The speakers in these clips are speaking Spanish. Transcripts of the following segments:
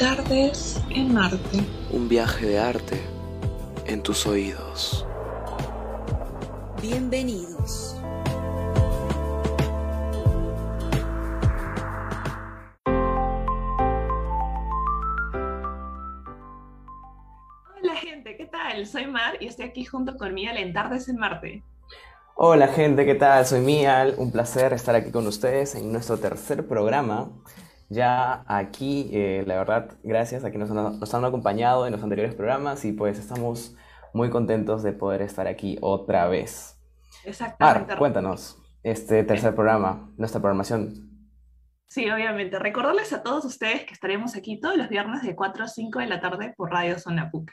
Tardes en Marte. Un viaje de arte en tus oídos. Bienvenidos. Hola gente, ¿qué tal? Soy Mar y estoy aquí junto con Mial en Tardes en Marte. Hola gente, ¿qué tal? Soy Mial, un placer estar aquí con ustedes en nuestro tercer programa. Ya aquí, eh, la verdad, gracias a quienes nos, nos han acompañado en los anteriores programas y pues estamos muy contentos de poder estar aquí otra vez. Exactamente. Mar, cuéntanos, este tercer programa, nuestra programación. Sí, obviamente. Recordarles a todos ustedes que estaremos aquí todos los viernes de 4 a 5 de la tarde por Radio Zona PUC.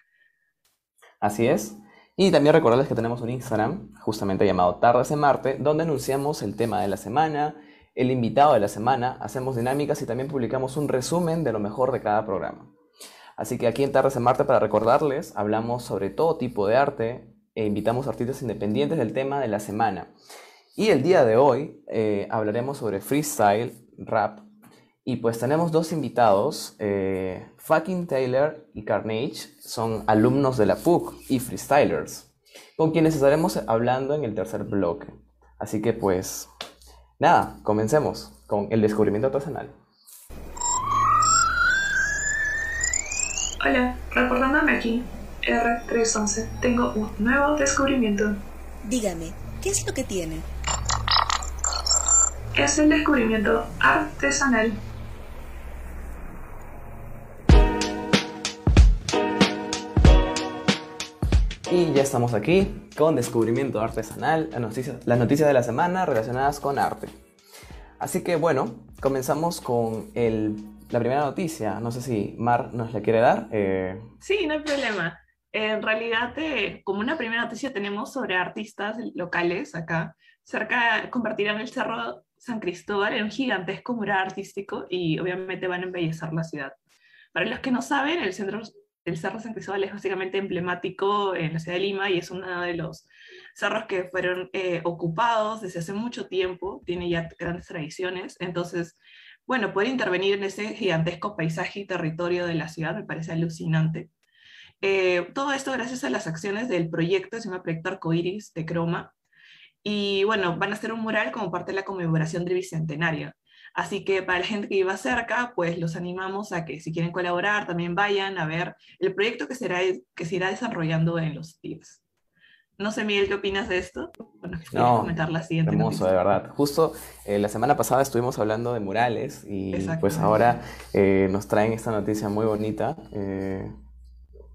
Así es. Y también recordarles que tenemos un Instagram, justamente llamado Tardes en Marte, donde anunciamos el tema de la semana, el invitado de la semana, hacemos dinámicas y también publicamos un resumen de lo mejor de cada programa. Así que aquí en Tardes en Marte, para recordarles, hablamos sobre todo tipo de arte e invitamos artistas independientes del tema de la semana. Y el día de hoy eh, hablaremos sobre freestyle, rap, y pues tenemos dos invitados, eh, Fucking Taylor y Carnage, son alumnos de la PUC y freestylers, con quienes estaremos hablando en el tercer bloque. Así que pues, nada, comencemos con el descubrimiento artesanal. Hola, reportándome aquí, R311. Tengo un nuevo descubrimiento. Dígame, ¿qué es lo que tiene? Es el descubrimiento artesanal. Y ya estamos aquí con descubrimiento artesanal, las noticias, las noticias de la semana relacionadas con arte. Así que bueno, comenzamos con el, la primera noticia. No sé si Mar nos la quiere dar. Eh, Sí, no hay problema. En realidad, eh, como una primera noticia tenemos sobre artistas locales acá, cerca convertirán el Cerro San Cristóbal en un gigantesco mural artístico y obviamente van a embellecer la ciudad. Para los que no saben, el, centro, el Cerro San Cristóbal es básicamente emblemático en la ciudad de Lima y es uno de los cerros que fueron eh, ocupados desde hace mucho tiempo, tiene ya grandes tradiciones, entonces, bueno, poder intervenir en ese gigantesco paisaje y territorio de la ciudad me parece alucinante. Eh, todo esto gracias a las acciones del proyecto, se llama Proyecto Arcoiris de Croma. Y bueno, van a hacer un mural como parte de la conmemoración del Bicentenario. Así que para la gente que viva cerca, pues los animamos a que si quieren colaborar, también vayan a ver el proyecto que, será, que se irá desarrollando en los días. No sé, Miguel, ¿qué opinas de esto? Bueno, No, comentar la siguiente hermoso, noticia. de verdad. Justo eh, la semana pasada estuvimos hablando de murales y pues ahora eh, nos traen esta noticia muy bonita. Eh,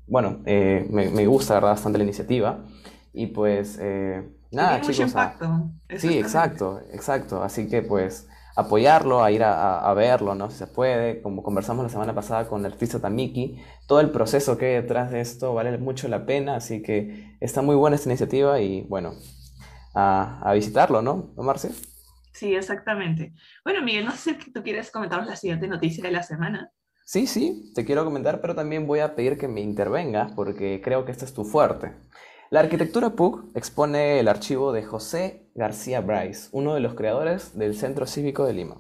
bueno, eh, me, me gusta, ¿verdad? Bastante la iniciativa. Y pues, eh, nada, Tiene mucho chicos. a- impacto. Sí, exacto, exacto. Así que pues apoyarlo, a ir a, a- a verlo, ¿no? Si se puede, como conversamos la semana pasada con el artista Tamiki, todo el proceso que hay detrás de esto vale mucho la pena, así que está muy buena esta iniciativa y bueno, a, a visitarlo, ¿no, ¿No, Marce? Sí, exactamente. Bueno, Miguel, no sé si tú quieres comentarnos la siguiente noticia de la semana. Sí, sí, te quiero comentar, pero también voy a pedir que me intervengas porque creo que este es tu fuerte. La arquitectura PUC expone el archivo de José García Bryce, uno de los creadores del Centro Cívico de Lima.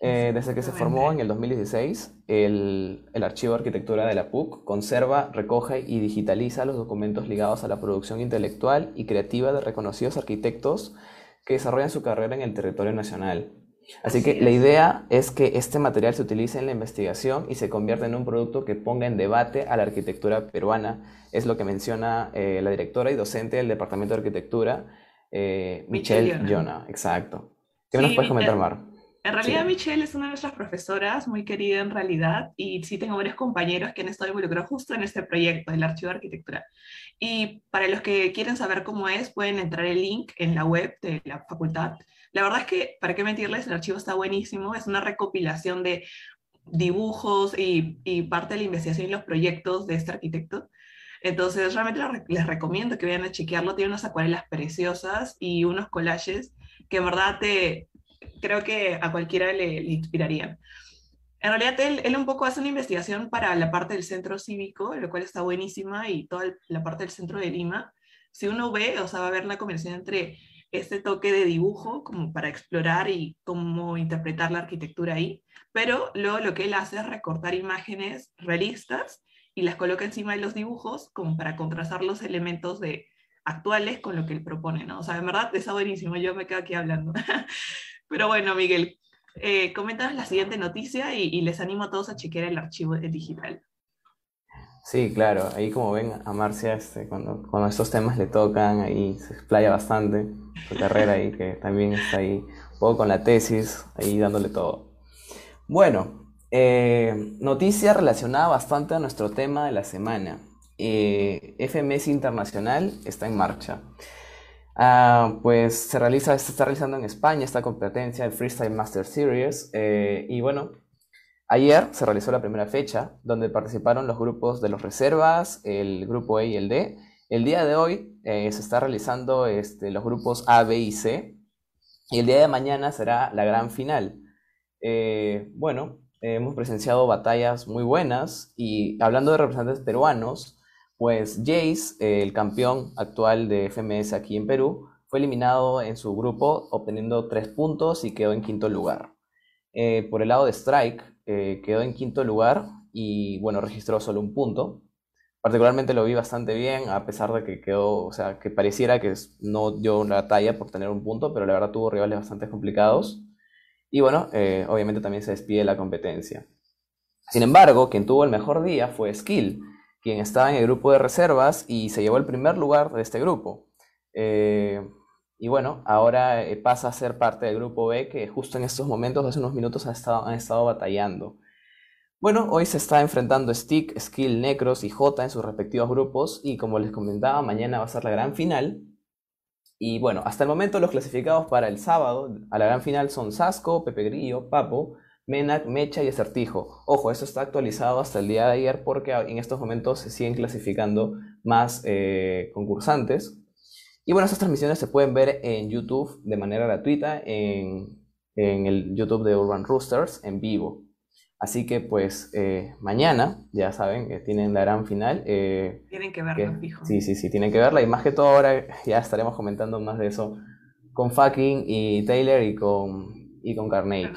Eh, desde que se formó en el 2016, el, el Archivo de Arquitectura de la PUC conserva, recoge y digitaliza los documentos ligados a la producción intelectual y creativa de reconocidos arquitectos que desarrollan su carrera en el territorio nacional. Así que la idea es que este material se utilice en la investigación y se convierta en un producto que ponga en debate a la arquitectura peruana. Es lo que menciona eh, la directora y docente del Departamento de Arquitectura, eh, Michelle Yona. Exacto. ¿Qué Sí, nos puedes comentar, Mar? En realidad, Sí. Michelle es una de nuestras profesoras, muy querida en realidad, y sí tengo varios compañeros que han estado involucrados justo en este proyecto del Archivo de Arquitectura. Y para los que quieren saber cómo es, pueden entrar el link en la web de la facultad. La verdad es que, para qué mentirles, el archivo está buenísimo, es una recopilación de dibujos y, y parte de la investigación y los proyectos de este arquitecto. Entonces, realmente les re- les recomiendo que vayan a chequearlo. Tiene unas acuarelas preciosas y unos collages que en verdad te, creo que a cualquiera le, le inspirarían. En realidad, él, él un poco hace una investigación para la parte del centro cívico, lo cual está buenísima, y toda la parte del centro de Lima. Si uno ve, o sea, va a ver la combinación entre este toque de dibujo como para explorar y cómo interpretar la arquitectura ahí, pero luego lo que él hace es recortar imágenes realistas y las coloca encima de los dibujos como para contrastar los elementos de actuales con lo que él propone, ¿no? O sea, en verdad está buenísimo, yo me quedo aquí hablando. pero bueno, Miguel, eh, coméntanos la siguiente noticia y, y les animo a todos a chequear el archivo digital. Sí, claro, ahí como ven a Marcia, este, cuando, cuando estos temas le tocan, ahí se explaya bastante su carrera ahí, que también está ahí un poco con la tesis, ahí dándole todo. Bueno, eh, noticia relacionada bastante a nuestro tema de la semana. Eh, FMS Internacional está en marcha. Ah, pues se realiza, se está realizando en España esta competencia, el Freestyle Master Series, eh, y bueno, Ayer se realizó la primera fecha, donde participaron los grupos de los reservas, el grupo E y el D. El día de hoy eh, se está realizando este, los grupos A, B y C. Y el día de mañana será la gran final. Eh, bueno, hemos presenciado batallas muy buenas y hablando de representantes peruanos, pues Jace, el campeón actual de FMS aquí en Perú, fue eliminado en su grupo obteniendo tres puntos y quedó en quinto lugar. Eh, por el lado de Strike, eh, quedó en quinto lugar y bueno, registró solo un punto. Particularmente lo vi bastante bien, a pesar de que quedó, o sea, que pareciera que no dio una talla por tener un punto, pero la verdad tuvo rivales bastante complicados. Y bueno, eh, obviamente también se despide la competencia. Sin embargo, quien tuvo el mejor día fue Skill, quien estaba en el grupo de reservas y se llevó el primer lugar de este grupo. Eh, y bueno, ahora eh, pasa a ser parte del grupo B que justo en estos momentos, hace unos minutos, han estado, han estado batallando. Bueno, hoy se está enfrentando Stick, Skill, Necros y J en sus respectivos grupos y como les comentaba, mañana va a ser la gran final. Y bueno, hasta el momento los clasificados para el sábado a la gran final son Sasco, Pepe Grillo, Papo, Menac, Mecha y Acertijo. Ojo, esto está actualizado hasta el día de ayer porque en estos momentos se siguen clasificando más eh, concursantes. Y bueno, estas transmisiones se pueden ver en YouTube de manera gratuita, en, en el YouTube de Urban Roosters en vivo. Así que pues eh, mañana, ya saben, que tienen la gran final. Eh, tienen que verla, fijo. Sí, sí, sí, tienen que verla. Y más que todo ahora ya estaremos comentando más de eso con Fucking y Taylor y con, y con Carnage.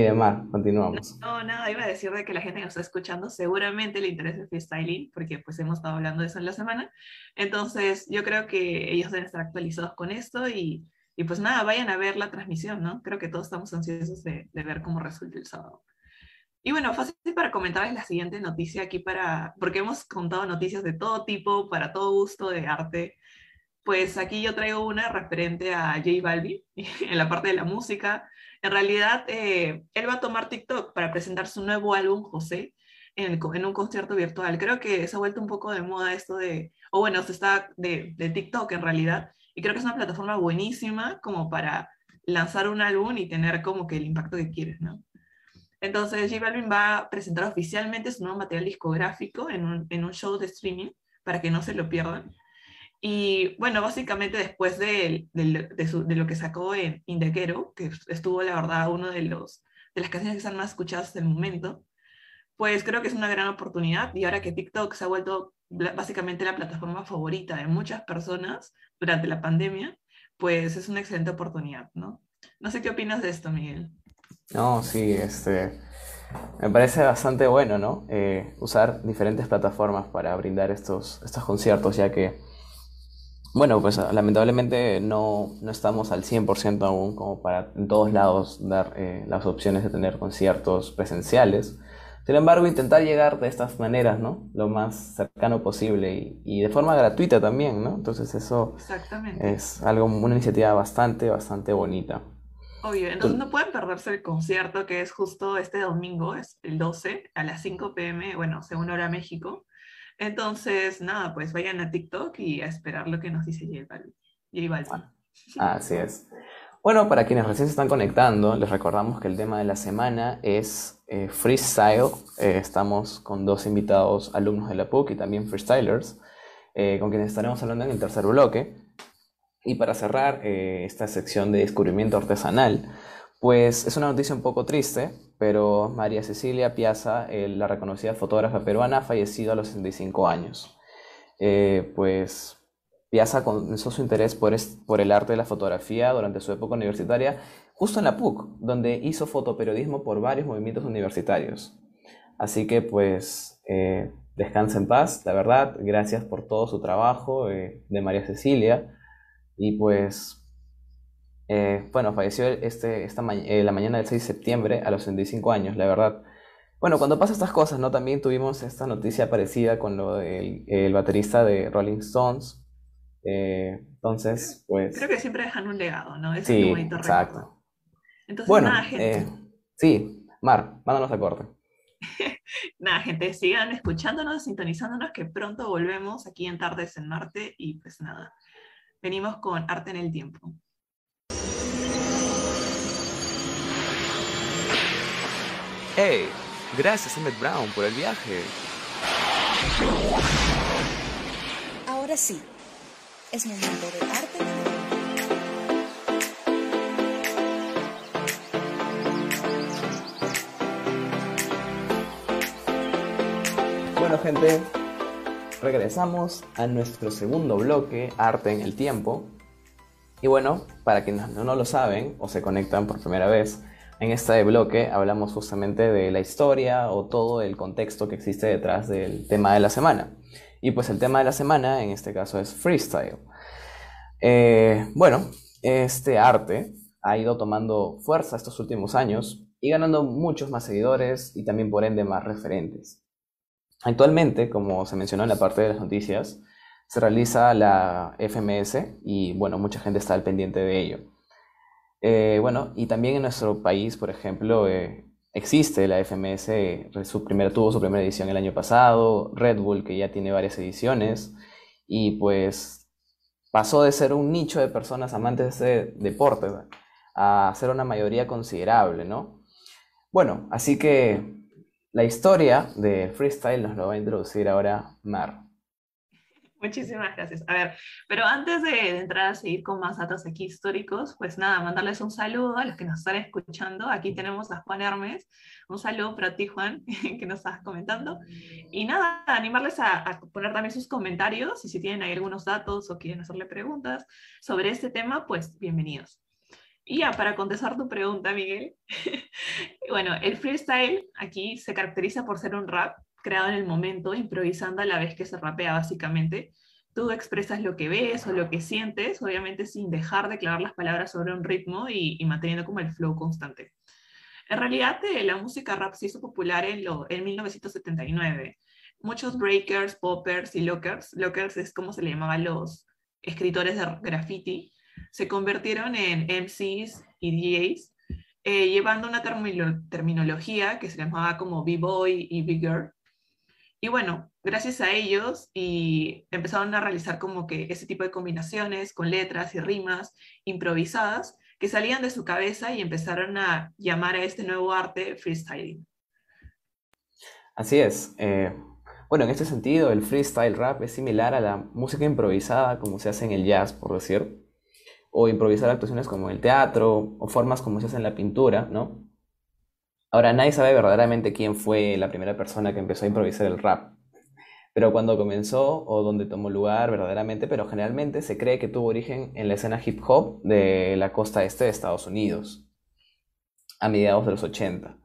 De Mar, continuamos. No, nada, iba a decir de que la gente que nos está escuchando seguramente le interesa el freestyling, porque pues hemos estado hablando de eso en la semana. Entonces, yo creo que ellos deben estar actualizados con esto y, y pues nada, vayan a ver la transmisión, ¿no? Creo que todos estamos ansiosos de, de ver cómo resulta el sábado. Y bueno, fácil para comentarles la siguiente noticia aquí para, porque hemos contado noticias de todo tipo, para todo gusto de arte. Pues aquí yo traigo una referente a J Balvin en la parte de la música en realidad, eh, él va a tomar TikTok para presentar su nuevo álbum, José, en, un concierto virtual. Creo que se ha vuelto un poco de moda esto de, o bueno, se está de, TikTok en realidad, y creo que es una plataforma buenísima como para lanzar un álbum y tener como que el impacto que quieres, ¿no? Entonces, J Balvin va a presentar oficialmente su nuevo material discográfico en un show de streaming para que no se lo pierdan. Y bueno, básicamente después de, de, lo que sacó en Indequero, que estuvo la verdad uno de, los, de las canciones que están más escuchadas hasta el momento, pues creo que es una gran oportunidad y ahora que TikTok se ha vuelto básicamente la plataforma favorita de muchas personas durante la pandemia, pues es una excelente oportunidad, ¿no? No sé qué opinas de esto, Miguel. No, sí, este, me parece bastante bueno, ¿no? Eh, usar diferentes plataformas para brindar estos, estos conciertos, ya que bueno, pues lamentablemente no, no estamos al 100% aún como para en todos lados dar eh, las opciones de tener conciertos presenciales. Sin embargo, intentar llegar de estas maneras, ¿no? Lo más cercano posible y, y de forma gratuita también, ¿no? Entonces eso es algo, una iniciativa bastante, bastante bonita. Obvio, entonces no pueden perderse el concierto que es justo este domingo, es el 12 a las 5 pm, bueno, según hora México. Entonces, nada, pues vayan a TikTok y a esperar lo que nos dice J Balvin. Así es. Bueno, para quienes recién se están conectando, les recordamos que el tema de la semana es eh, freestyle. Eh, estamos con dos invitados alumnos de la PUC y también freestylers, eh, con quienes estaremos hablando en el tercer bloque. Y para cerrar esta sección de descubrimiento artesanal, pues es una noticia un poco triste, pero María Cecilia Piazza, eh, la reconocida fotógrafa peruana, ha fallecido a los 65 años. Eh, pues Piazza comenzó su interés por, el arte de la fotografía durante su época universitaria, justo en la PUC, donde hizo fotoperiodismo por varios movimientos universitarios. Así que pues eh, descansa en paz, la verdad, gracias por todo su trabajo eh, de María Cecilia. Y pues, eh, bueno, falleció este, esta la mañana del 6 de septiembre a los 65 años, la verdad. Bueno, cuando pasan estas cosas, ¿no? También tuvimos esta noticia parecida con lo del el baterista de Rolling Stones. entonces, pues... Creo que siempre dejan un legado, ¿no? Es sí, exacto. Entonces, bueno, nada, gente. sí, Mar, mándanos a corte. Nada, gente, sigan escuchándonos, sintonizándonos, que pronto volvemos aquí en Tardes en Marte y pues nada, venimos con Arte en el Tiempo. Hey, gracias Emmett Brown por el viaje. Ahora sí, es momento de Arte en el Tiempo. Bueno, gente, regresamos a nuestro segundo bloque, Arte en el Tiempo. Y bueno, para quienes no, lo saben o se conectan por primera vez, en este bloque hablamos justamente de la historia o todo el contexto que existe detrás del tema de la semana. Y pues el tema de la semana en este caso es freestyle. Eh, bueno, este arte ha ido tomando fuerza estos últimos años y ganando muchos más seguidores y también por ende más referentes. Actualmente, como se mencionó en la parte de las noticias, se realiza la FMS y bueno, mucha gente está al pendiente de ello. Eh, bueno, y también en nuestro país, por ejemplo, eh, existe la FMS, su primera, tuvo su primera edición el año pasado, Red Bull que ya tiene varias ediciones y pues pasó de ser un nicho de personas amantes de deporte a ser una mayoría considerable, ¿no? Bueno, así que la historia de freestyle nos lo va a introducir ahora Mar. Muchísimas gracias. A ver, pero antes de, entrar a seguir con más datos aquí históricos, pues nada, mandarles un saludo a los que nos están escuchando. Aquí tenemos a Juan Hermes. Un saludo para ti, Juan, que nos estás comentando. Y nada, animarles a, a, poner también sus comentarios y si tienen ahí algunos datos o quieren hacerle preguntas sobre este tema, pues bienvenidos. Y ya, para contestar tu pregunta, Miguel, bueno, el freestyle aquí se caracteriza por ser un rap creado en el momento, improvisando a la vez que se rapea, básicamente. Tú expresas lo que ves o lo que sientes, obviamente sin dejar de clavar las palabras sobre un ritmo y, manteniendo como el flow constante. En realidad, eh, la música rap se hizo popular en, lo, en 1979. Muchos breakers, poppers y lockers, lockers es como se le llamaba a los escritores de graffiti, se convirtieron en MCs y DJs, eh, llevando una terminología que se llamaba como B-Boy y B-Girl. Y bueno, gracias a ellos y empezaron a realizar como que ese tipo de combinaciones con letras y rimas improvisadas que salían de su cabeza y empezaron a llamar a este nuevo arte freestyling. Así es. Eh, bueno, en este sentido, el freestyle rap es similar a la música improvisada como se hace en el jazz, por decir o improvisar actuaciones como el teatro, o formas como se hace en la pintura, ¿no? Ahora, nadie sabe verdaderamente quién fue la primera persona que empezó a improvisar el rap, pero cuando comenzó o donde tomó lugar verdaderamente, pero generalmente se cree que tuvo origen en la escena hip hop de la costa este de Estados Unidos, a mediados de los 80.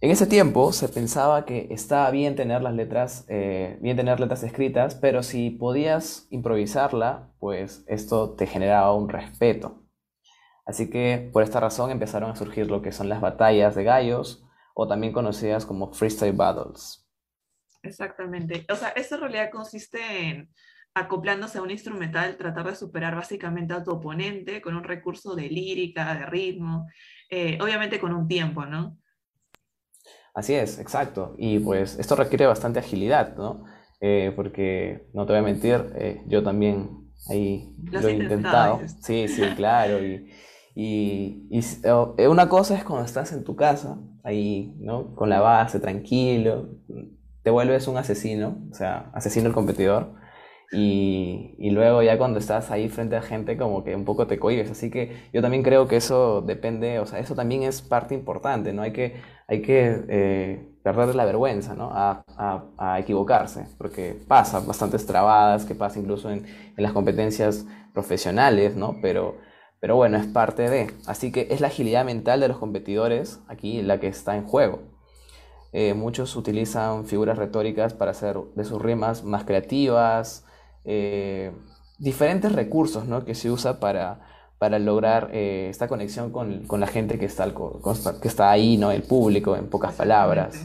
En ese tiempo se pensaba que estaba bien tener las letras, eh, bien tener letras escritas, pero si podías improvisarla, pues esto te generaba un respeto. Así que por esta razón empezaron a surgir lo que son las batallas de gallos, o también conocidas como freestyle battles. Exactamente. O sea, esta realidad consiste en acoplándose a un instrumental, tratar de superar básicamente a tu oponente con un recurso de lírica, de ritmo, eh, obviamente con un tiempo, ¿no? Así es, exacto. Y pues esto requiere bastante agilidad, ¿no? Eh, porque no te voy a mentir, eh, yo también ahí lo, he intentado. Sí, sí, claro. Y, y, eh, una cosa es cuando estás en tu casa, ahí, ¿no? Con la base, tranquilo, te vuelves un asesino, o sea, asesino el competidor. Y, y, luego ya cuando estás ahí frente a gente como que un poco te cohibes. Así que yo también creo que eso depende, o sea, eso también es parte importante, ¿no? Hay que, hay que eh, perder la vergüenza, ¿no? A, a- a equivocarse, porque pasa bastantes trabadas, que pasa incluso en, en las competencias profesionales, ¿no? Pero, pero bueno, es parte de. Así que es la agilidad mental de los competidores aquí la que está en juego. Eh, muchos utilizan figuras retóricas para hacer de sus rimas más creativas, eh, diferentes recursos, ¿no? que se usa para, para lograr eh, esta conexión con, con la gente que está, al que está ahí, ¿no? el público, en pocas palabras.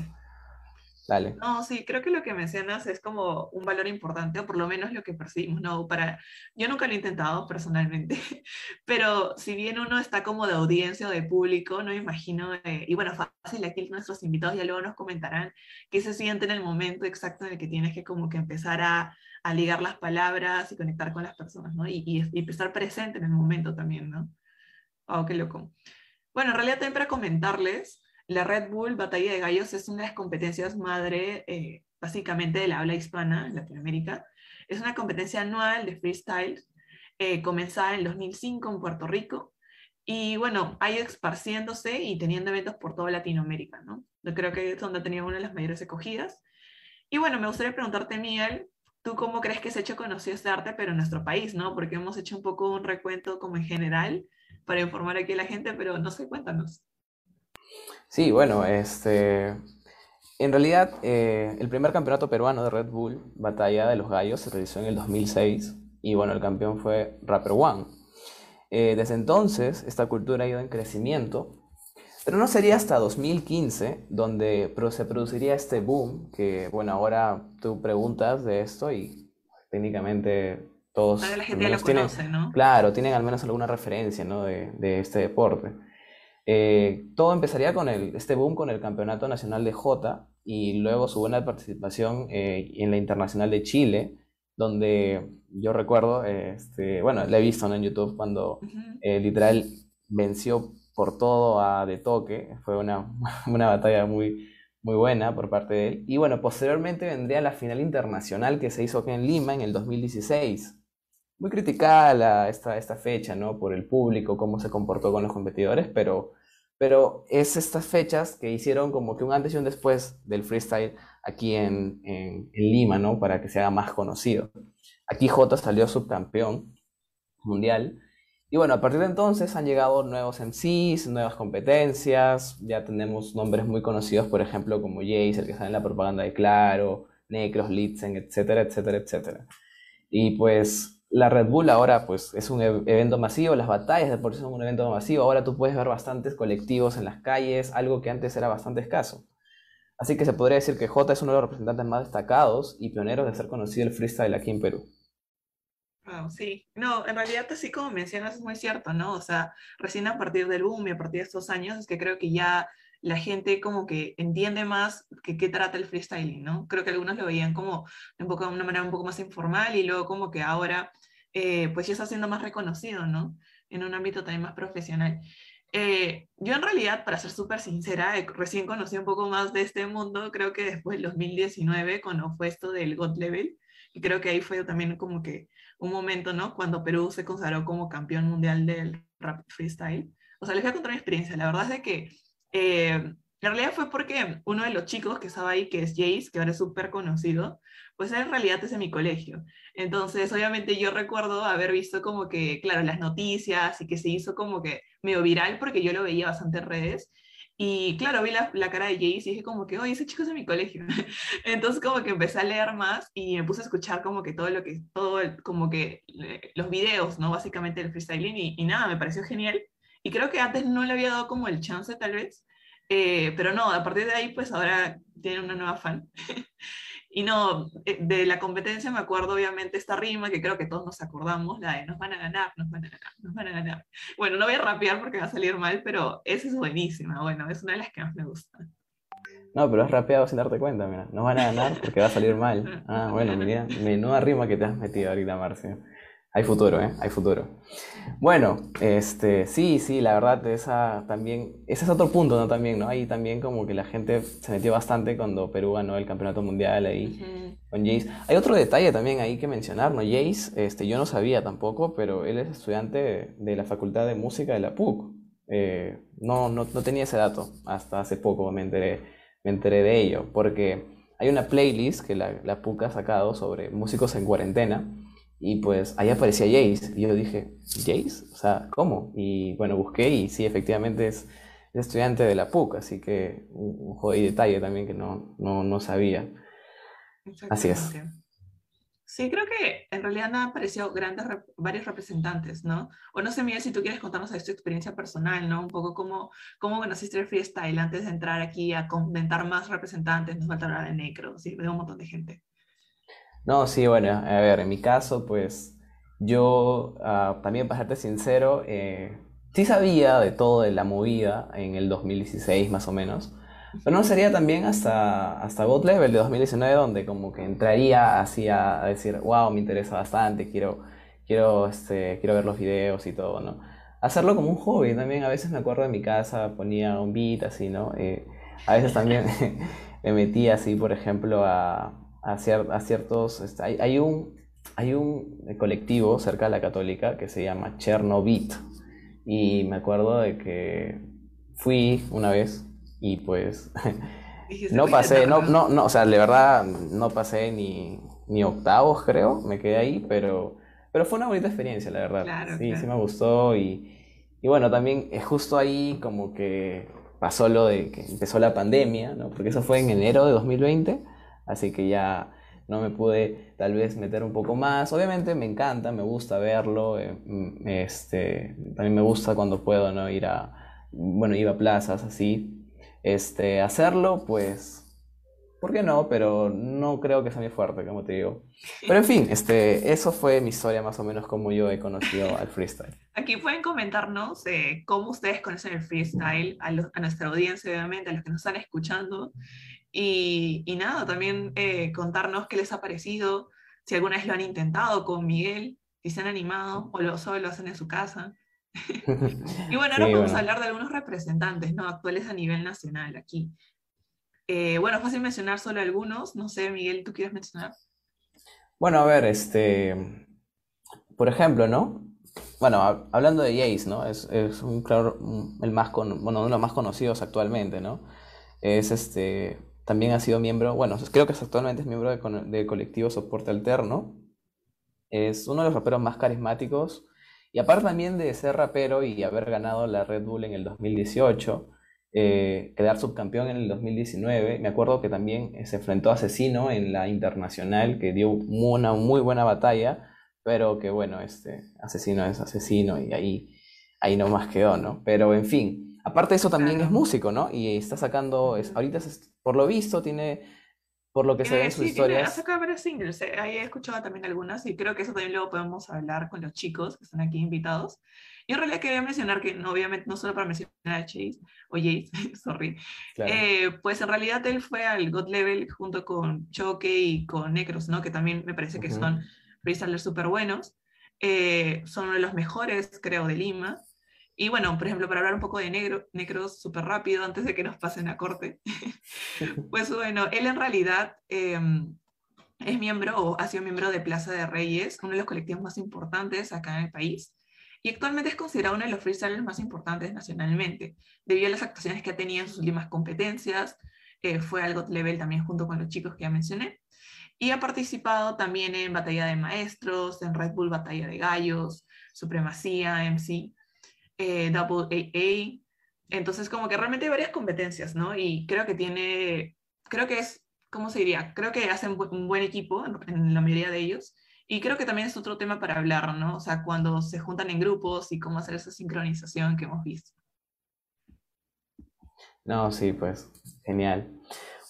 Dale. No, sí, creo que lo que mencionas es como un valor importante, o por lo menos lo que percibimos, ¿no? Para, yo nunca lo he intentado personalmente, pero si bien uno está como de audiencia o de público, no me imagino, eh, y bueno, fácil, aquí nuestros invitados ya luego nos comentarán qué se siente en el momento exacto en el que tienes que como que empezar a, a ligar las palabras y conectar con las personas, ¿no? Y, y, y estar presente en el momento también, ¿no? Oh, qué loco. Bueno, en realidad también para comentarles, la Red Bull Batalla de Gallos es una de las competencias madre, eh, básicamente, de la habla hispana en Latinoamérica. Es una competencia anual de freestyle, eh, comenzada en 2005 en Puerto Rico. Y bueno, ha ido esparciéndose y teniendo eventos por toda Latinoamérica, ¿no? Yo creo que es donde ha tenido una de las mayores acogidas. Y bueno, me gustaría preguntarte, Miguel, ¿tú cómo crees que se ha hecho conocido este arte, pero en nuestro país, ¿no? Porque hemos hecho un poco un recuento como en general para informar aquí a la gente, pero no sé, cuéntanos. Sí, bueno, este, en realidad eh, el primer campeonato peruano de Red Bull, Batalla de los Gallos, se realizó en el 2006 y bueno, el campeón fue Rapper One. Eh, desde entonces esta cultura ha ido en crecimiento, pero no sería hasta 2015 donde se produciría este boom, que bueno, ahora tú preguntas de esto y técnicamente todos la gente ya lo tienen, conoce, ¿no? claro, tienen al menos alguna referencia, ¿no? de, de este deporte. Eh, todo empezaría con el, este boom con el Campeonato Nacional de Jota y luego su buena participación eh, en la Internacional de Chile, donde yo recuerdo, eh, este, bueno, la he visto, ¿no? en YouTube cuando eh, literal venció por todo a De Toque, fue una, una batalla muy, muy buena por parte de él. Y bueno, posteriormente vendría la final internacional que se hizo aquí en Lima en el 2016. Muy criticada la- esta, esta fecha, ¿no? Por el público, cómo se comportó con los competidores, pero, pero es estas fechas que hicieron como que un antes y un después del freestyle aquí en, en, en Lima, ¿no? Para que se haga más conocido. Aquí Jota salió subcampeón mundial. Y bueno, a partir de entonces han llegado nuevos MCs, nuevas competencias, ya tenemos nombres muy conocidos, por ejemplo, como Jace, el que sale en la propaganda de Claro, Necros, Litzen, etcétera, etcétera, etcétera. Y pues la Red Bull ahora pues es un evento masivo, las batallas de por sí son un evento masivo, ahora tú puedes ver bastantes colectivos en las calles, algo que antes era bastante escaso. Así que se podría decir que J es uno de los representantes más destacados y pioneros de ser conocido el freestyle aquí en Perú. Wow, sí, no, en realidad así como mencionas es muy cierto, ¿no? O sea, recién a partir del boom y a partir de estos años es que creo que ya la gente como que entiende más que qué trata el freestyling, ¿no? Creo que algunos lo veían como un poco, de una manera un poco más informal y luego como que ahora eh, pues ya está siendo más reconocido, ¿no? En un ámbito también más profesional. Eh, yo en realidad, para ser súper sincera, eh, recién conocí un poco más de este mundo, creo que después del 2019, cuando fue esto del God Level, y creo que ahí fue también como que un momento, ¿no? Cuando Perú se consagró como campeón mundial del rap freestyle. O sea, les voy a contar mi experiencia. La verdad es que eh, en realidad fue porque uno de los chicos que estaba ahí, que es Jace, que ahora es súper conocido, pues en realidad es de mi colegio. Entonces, obviamente yo recuerdo haber visto como que, claro, las noticias y que se hizo como que medio viral porque yo lo veía bastante en redes. Y claro, vi la, cara de Jace y dije como que, oye, ese chico es de mi colegio. Entonces como que empecé a leer más y me puse a escuchar como que todo lo que, todo como que eh, los videos, ¿no? Básicamente del freestyling y nada, me pareció genial. Y creo que antes no le había dado como el chance tal vez, eh, pero no, a partir de ahí pues ahora tiene una nueva fan. Y no, eh, de la competencia me acuerdo obviamente esta rima que creo que todos nos acordamos, la de nos van a ganar, nos van a ganar, nos van a ganar. Bueno, no voy a rapear porque va a salir mal, pero esa es buenísima, bueno, es una de las que más me gusta. No, pero has rapeado sin darte cuenta, mira. No van a ganar porque va a salir mal. Ah, bueno, mira, menuda rima que te has metido ahorita, Marcio. Hay futuro, ¿eh? Hay futuro. Bueno, este, sí, sí, la verdad, esa también, ese es otro punto, ¿no? También, ¿no? Ahí también como que la gente se metió bastante cuando Perú ganó el campeonato mundial ahí con Jace. Hay otro detalle también ahí que mencionar, ¿no? Jace, este, yo no sabía tampoco, pero él es estudiante de la Facultad de Música de la PUC. Eh, no, no, no tenía ese dato, hasta hace poco me enteré me enteré de ello, porque hay una playlist que la, la PUC ha sacado sobre músicos en cuarentena, y pues ahí aparecía Jace, y yo dije, ¿Jace? O sea, ¿cómo? Y bueno, busqué y sí, efectivamente es, es estudiante de la PUC, así que un, un joder detalle también que no, no, no sabía. Así es. Sí, creo que en realidad han aparecido grandes, rep- varios representantes, ¿no? O no sé, Miguel, si tú quieres contarnos de tu experiencia personal, ¿no? Un poco cómo, cómo conociste el freestyle antes de entrar aquí a comentar más representantes, nos falta hablar de Necro, sí, de un montón de gente. No, sí, bueno, a ver, en mi caso, pues yo ah, también, para serte sincero, eh, sí sabía de todo de la movida en el 2016 más o menos, pero no sería también hasta, hasta God Level de 2019 donde como que entraría así a, decir, wow, me interesa bastante, quiero, quiero, este, quiero ver los videos y todo, ¿no? Hacerlo como un hobby también, a veces me acuerdo de mi casa, ponía un beat así, ¿no? Eh, a veces también me metía así, por ejemplo, a, a, cier- a ciertos... este, hay, hay un, hay un colectivo cerca de la Católica que se llama Chernobit y me acuerdo de que fui una vez y pues no "Voy a pasé, no, intentarlo". no, no, o sea, de verdad no pasé ni, ni octavos, creo, me quedé ahí, pero, pero fue una bonita experiencia, la verdad. Claro, Sí, sí claro. me gustó y, y bueno, también es justo ahí como que pasó lo de que empezó la pandemia, ¿no? Porque eso fue en enero de 2020, así que ya no me pude tal vez meter un poco más. Obviamente me encanta, me gusta verlo, eh, mm, este, también me gusta cuando puedo, ¿no? Ir a, bueno, iba a plazas así. Este, hacerlo, pues, ¿por qué no? Pero no creo que sea mi fuerte, como te digo. Pero en fin, este, eso fue mi historia más o menos como yo he conocido al freestyle. Aquí pueden comentarnos eh, cómo ustedes conocen el freestyle, a, los- a nuestra audiencia, obviamente, a los que nos están escuchando. Y, y nada, también eh, contarnos qué les ha parecido, si alguna vez lo han intentado con Miguel, si se han animado o lo, solo lo hacen en su casa. Y bueno, ahora Sí, vamos bueno. a hablar de algunos representantes ¿no? actuales a nivel nacional aquí. Eh, bueno, fácil mencionar solo algunos. No sé, Miguel, ¿tú quieres mencionar? Bueno, a ver, este, por ejemplo, ¿no? Bueno, ha- hablando de Jace, ¿no? Es, es un, claro, el más con, bueno, uno de los más conocidos actualmente, ¿no? Es este, también ha sido miembro, bueno, creo que actualmente es miembro de del colectivo Soporte Alterno. Es uno de los raperos más carismáticos. Y aparte también de ser rapero y haber ganado la Red Bull en el 2018, eh, quedar subcampeón en el 2019, me acuerdo que también eh, se enfrentó a Asesino en la Internacional, que dio una muy buena batalla, pero que bueno, este Asesino es Asesino y ahí, ahí nomás quedó, ¿no? Pero en fin, aparte de eso también es músico, ¿no? Y está sacando, es, ahorita es- por lo visto tiene, por lo que se ve Eh, en sus sí, tiene- ha historias, sacado varios singles. eh, Ahí he escuchado también algunas y creo que eso también luego podemos hablar con los chicos que están aquí invitados. Y en realidad quería mencionar que, no, obviamente, no solo para mencionar a Chase, o Jace, sorry, claro. eh, pues en realidad él fue al God Level junto con Choque y con Necros, ¿no? Que también me parece que Ujú. son freestylers súper buenos. Eh, son uno de los mejores, creo, de Lima. Y bueno, por ejemplo, para hablar un poco de negro, Necros súper rápido antes de que nos pasen a corte. Pues bueno, él en realidad eh, es miembro o ha sido miembro de Plaza de Reyes, uno de los colectivos más importantes acá en el país. Y actualmente es considerado uno de los freestylers más importantes nacionalmente, debido a las actuaciones que ha tenido en sus últimas competencias. eh, fue al God Level también junto con los chicos que ya mencioné. Y ha participado también en Batalla de Maestros, en Red Bull Batalla de Gallos, Supremacía, MC, eh, AA. Entonces, como que realmente hay varias competencias, ¿no? Y creo que tiene, creo que es, ¿cómo se diría? Creo que hacen un buen equipo en la mayoría de ellos. Y creo que también es otro tema para hablar, ¿no? O sea, cuando se juntan en grupos y cómo hacer esa sincronización que hemos visto. No, sí, pues, genial.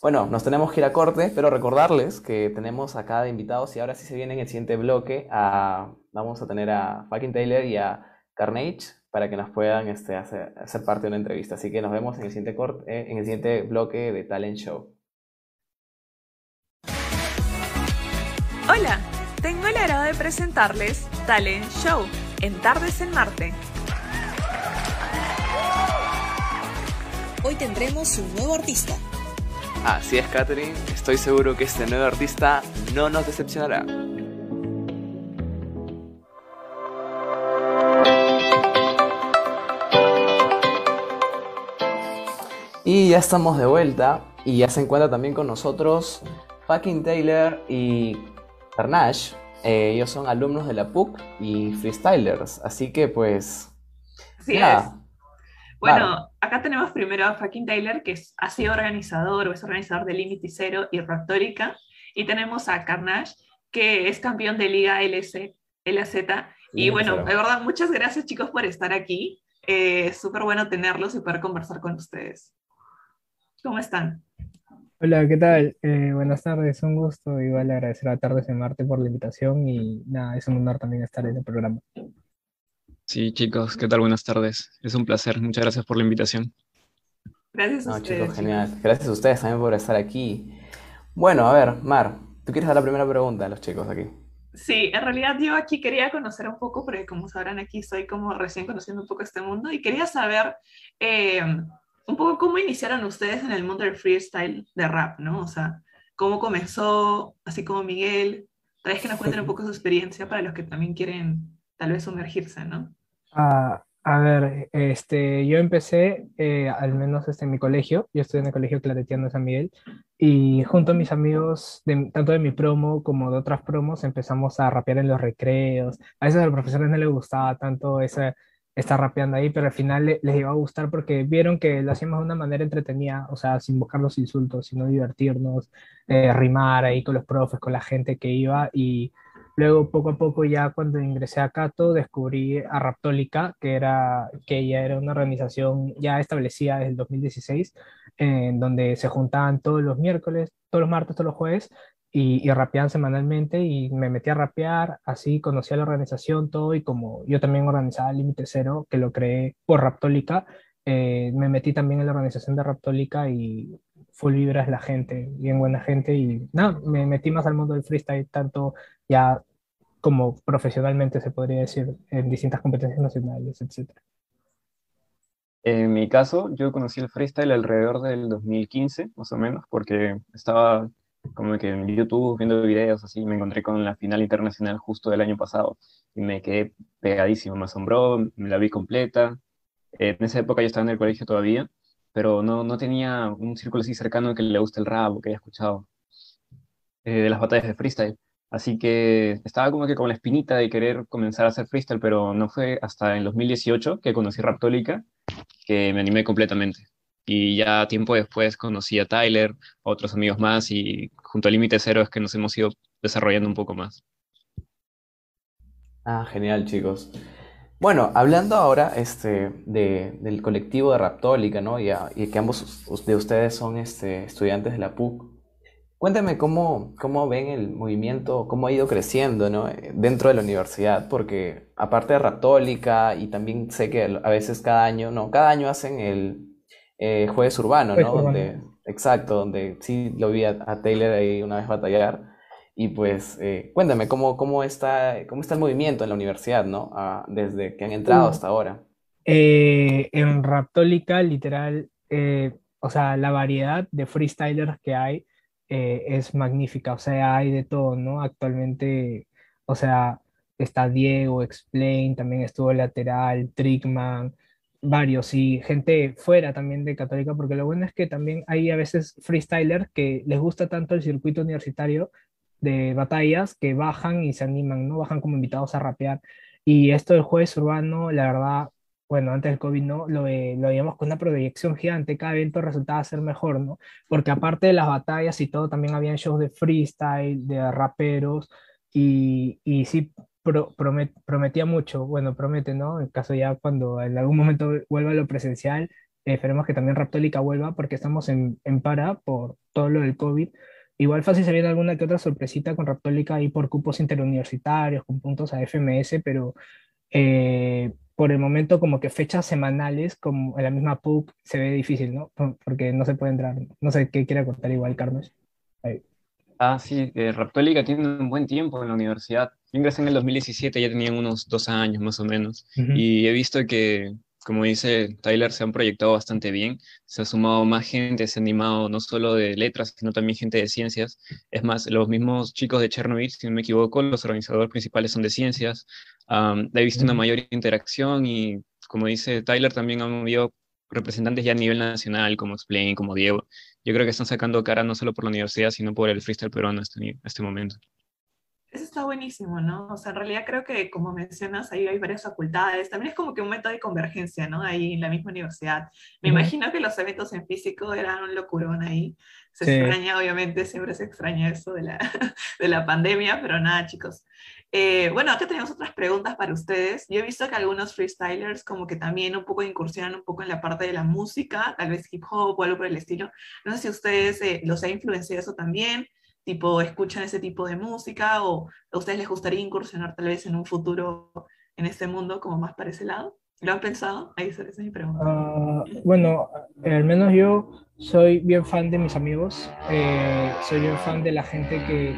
Bueno, nos tenemos que ir a corte, pero recordarles que tenemos acá de invitados y ahora sí se viene en el siguiente bloque a, vamos a tener a Fucking Taylor y a Carnage para que nos puedan este, hacer, hacer parte de una entrevista. Así que nos vemos en el siguiente corte, eh, en el siguiente bloque de Talent Show. Hola, tengo el agrado de presentarles Talent Show en Tardes en Marte. Hoy tendremos un nuevo artista. Así es, Catherine. Estoy seguro que este nuevo artista no nos decepcionará. Y ya estamos de vuelta. Y ya se encuentra también con nosotros Fucking Taylor y Carnage. Eh, ellos son alumnos de la PUC y freestylers, así que pues... Sí es. Bueno, acá tenemos primero a Fucking Taylor, que es, ha sido organizador o es organizador de Límite Cero y Raptórica. Y tenemos a Carnage, que es campeón de Liga LC, LAZ. Y bueno, de verdad, muchas gracias chicos por estar aquí. Eh, Súper bueno tenerlos y poder conversar con ustedes. ¿Cómo están? Hola, ¿qué tal? Eh, buenas tardes, un gusto. Igual agradecer a Tardes de Marte por la invitación y nada, es un honor también estar en el programa. Sí, chicos, ¿qué tal? Buenas tardes. Es un placer. Muchas gracias por la invitación. Gracias a No, ustedes. chicos, genial. Gracias a ustedes también por estar aquí. Bueno, a ver, Mar, ¿tú quieres dar la primera pregunta a los chicos aquí? Sí, en realidad yo aquí quería conocer un poco, porque como sabrán aquí estoy como recién conociendo un poco este mundo y quería saber eh, un poco cómo iniciaron ustedes en el mundo del freestyle de rap, ¿no? O sea, cómo comenzó, así como Miguel, tal vez que nos cuenten un poco su experiencia para los que también quieren tal vez sumergirse, ¿no? Ah, a ver, este, yo empecé, eh, al menos este, en mi colegio, yo estoy en el colegio Claretiano de San Miguel, y junto a mis amigos, de- tanto de mi promo como de otras promos, empezamos a rapear en los recreos. A veces a los profesores no les gustaba tanto esa, estar rapeando ahí, pero al final le- les iba a gustar porque vieron que lo hacíamos de una manera entretenida, o sea, sin buscar los insultos, sino divertirnos, eh, rimar ahí con los profes, con la gente que iba, y Luego, poco a poco, ya cuando ingresé a Cato, descubrí a Raptólica, que, era, que ya era una organización ya establecida desde el 2016, en donde se juntaban todos los miércoles, todos los martes, todos los jueves, y, y rapeaban semanalmente, y me metí a rapear, así conocí a la organización, todo, y como yo también organizaba Límite Cero, que lo creé por Raptólica, eh, me metí también en la organización de Raptólica y full vibras la gente, bien buena gente, y nada, me metí más al mundo del freestyle, tanto ya como profesionalmente se podría decir, en distintas competencias nacionales, etc. En mi caso, yo conocí el freestyle alrededor del 2015, más o menos, porque estaba como que en YouTube viendo videos así, me encontré con la final internacional justo del año pasado y me quedé pegadísimo, me asombró, me la vi completa. En esa época yo estaba en el colegio todavía, pero no, no tenía un círculo así cercano que le guste el rap o que haya escuchado eh, de las batallas de freestyle. Así que estaba como que con la espinita de querer comenzar a hacer freestyle, pero no fue hasta en 2018 que conocí Raptólica que me animé completamente. Y ya tiempo después conocí a Tyler, a otros amigos más, y junto al Límite Cero es que nos hemos ido desarrollando un poco más. Ah, genial, chicos. Bueno, hablando ahora este, de- del colectivo de Raptólica, ¿no? Y, a- que ambos de ustedes son este, estudiantes de la PUC. Cuéntame cómo, cómo ven el movimiento, cómo ha ido creciendo, ¿no? eh, dentro de la universidad, porque aparte de Raptólica y también sé que a veces cada año, no, cada año hacen el eh, Jueves Urbano, Jueves ¿no? Urbano. Donde, exacto, donde sí lo vi a, a Taylor ahí una vez batallar. Y pues, eh, cuéntame, ¿cómo, cómo está, cómo está el movimiento en la universidad, ¿no? Ah, desde que han entrado Uh. hasta ahora. Eh, en Raptólica, literal, eh, o sea, la variedad de freestylers que hay es magnífica, o sea, hay de todo, ¿no? Actualmente, o sea, está Diego, Explain, también estuvo Lateral, Trickman, varios, y gente fuera también de Católica, porque lo bueno es que también hay a veces freestylers que les gusta tanto el circuito universitario de batallas que bajan y se animan, ¿no? Bajan como invitados a rapear. Y esto del jueves urbano, la verdad, bueno, antes del COVID no, lo, lo veíamos con una proyección gigante, cada evento resultaba ser mejor, ¿no? Porque aparte de las batallas y todo, también habían shows de freestyle, de raperos, y, y sí pro- promet- prometía mucho, bueno, promete, ¿no? En caso ya cuando en algún momento vuelva lo presencial, eh, esperemos que también Raptólica vuelva, porque estamos en, en para por todo lo del COVID. Igual fácil se alguna que otra sorpresita con Raptólica ahí por cupos interuniversitarios, con puntos a FMS, pero eh, por el momento como que fechas semanales, como en la misma PUC, se ve difícil, ¿no? Por- Porque no se puede entrar. No sé qué quiere contar igual, Carlos. Ahí. Ah, sí, eh, Raptólica tiene un buen tiempo en la universidad. Yo ingresé en el 2017, ya tenían unos dos años más o menos. Y he visto que, como dice Tyler, se han proyectado bastante bien. Se ha sumado más gente, se ha animado no solo de letras, sino también gente de ciencias. Es más, los mismos chicos de Chernobyl, si no me equivoco, los organizadores principales son de ciencias. Am, he visto una mayor interacción y, como dice Tyler, también han habido representantes ya a nivel nacional, como Explain, como Diego, yo creo que están sacando cara no solo por la universidad, sino por el freestyle peruano este, este momento. Eso está buenísimo, ¿no? O sea, en realidad creo que, como mencionas, ahí hay varias facultades. También es como que un método de convergencia, ¿no? Ahí en la misma universidad. Me imagino que los eventos en físico eran un locurón ahí. Se extraña, obviamente, siempre se extraña eso de la, de la pandemia, pero nada, chicos. Eh, bueno, acá tenemos otras preguntas para ustedes. Yo he visto que algunos freestylers como que también un poco incursionan un poco en la parte de la música, tal vez hip hop o algo por el estilo. No sé si ustedes eh, los ha influenciado eso también tipo escuchan ese tipo de música o a ustedes les gustaría incursionar tal vez en un futuro en este mundo como más para ese lado? ¿Lo han pensado? Ahí esa es mi pregunta. Ah, bueno, al menos yo soy bien fan de mis amigos, eh, soy bien fan de la gente que,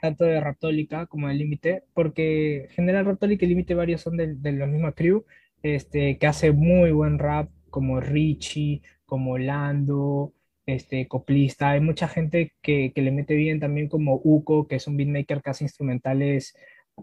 tanto de Raptólica como de Límite, porque General Raptólica y Límite varios son de, de, la misma crew, este, que hace muy buen rap, como Richie, como Lando, este, coplista, hay mucha gente que, que, le mete bien también como Uco, que es un beatmaker que hace instrumentales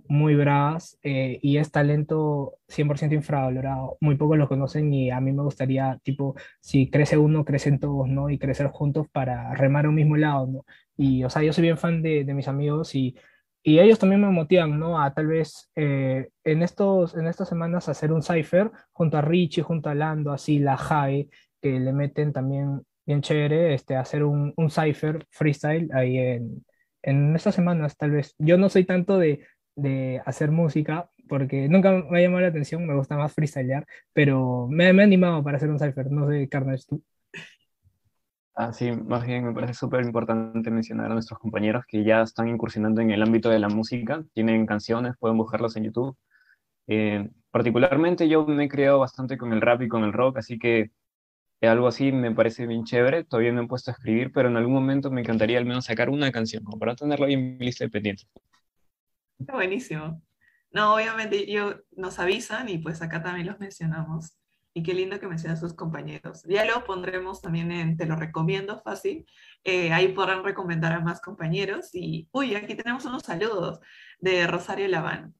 muy bravas eh, y es talento 100% infravalorado. Muy pocos lo conocen y a mí me gustaría, tipo, si crece uno, crecen todos, ¿no? Y crecer juntos para remar a un mismo lado, ¿no? Y, o sea, yo soy bien fan de, de mis amigos y, y, ellos también me motivan, ¿no? A tal vez eh, en, estos, en estas semanas hacer un cipher junto a Richie, junto a Lando, así, la Jae, que le meten también bien chévere este, hacer un, un cipher freestyle ahí en, en estas semanas, tal vez. Yo no soy tanto de, de hacer música porque nunca me ha llamado la atención, me gusta más freestylear, pero me, me he animado para hacer un cipher. No sé, Carnage, tú. Ah, sí, más bien me parece súper importante mencionar a nuestros compañeros que ya están incursionando en el ámbito de la música, tienen canciones, pueden buscarlos en YouTube. Eh, particularmente yo me he criado bastante con el rap y con el rock, así que algo así me parece bien chévere. Todavía no he puesto a escribir, pero en algún momento me encantaría al menos sacar una canción, como para tenerlo ahí en mi lista de pendientes. Está buenísimo. No, obviamente yo, nos avisan y pues acá también los mencionamos. Y qué lindo que mencionan sus compañeros. Ya lo pondremos también en Te lo recomiendo fácil. Eh, ahí podrán recomendar a más compañeros. Y, uy, aquí tenemos unos saludos de Rosario Laván.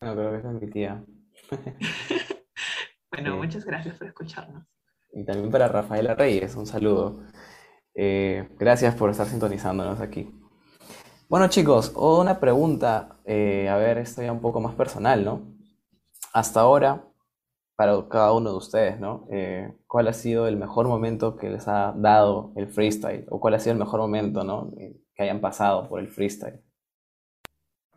Bueno, creo que es mi tía. Bueno, muchas gracias por escucharnos. Y también para Rafaela Reyes, un saludo. Eh, gracias por estar sintonizándonos aquí. Bueno chicos, una pregunta, eh, a ver, esto ya un poco más personal, ¿no? Hasta ahora, para cada uno de ustedes, ¿no? Eh, ¿Cuál ha sido el mejor momento que les ha dado el freestyle? ¿O cuál ha sido el mejor momento, ¿no? Que hayan pasado por el freestyle.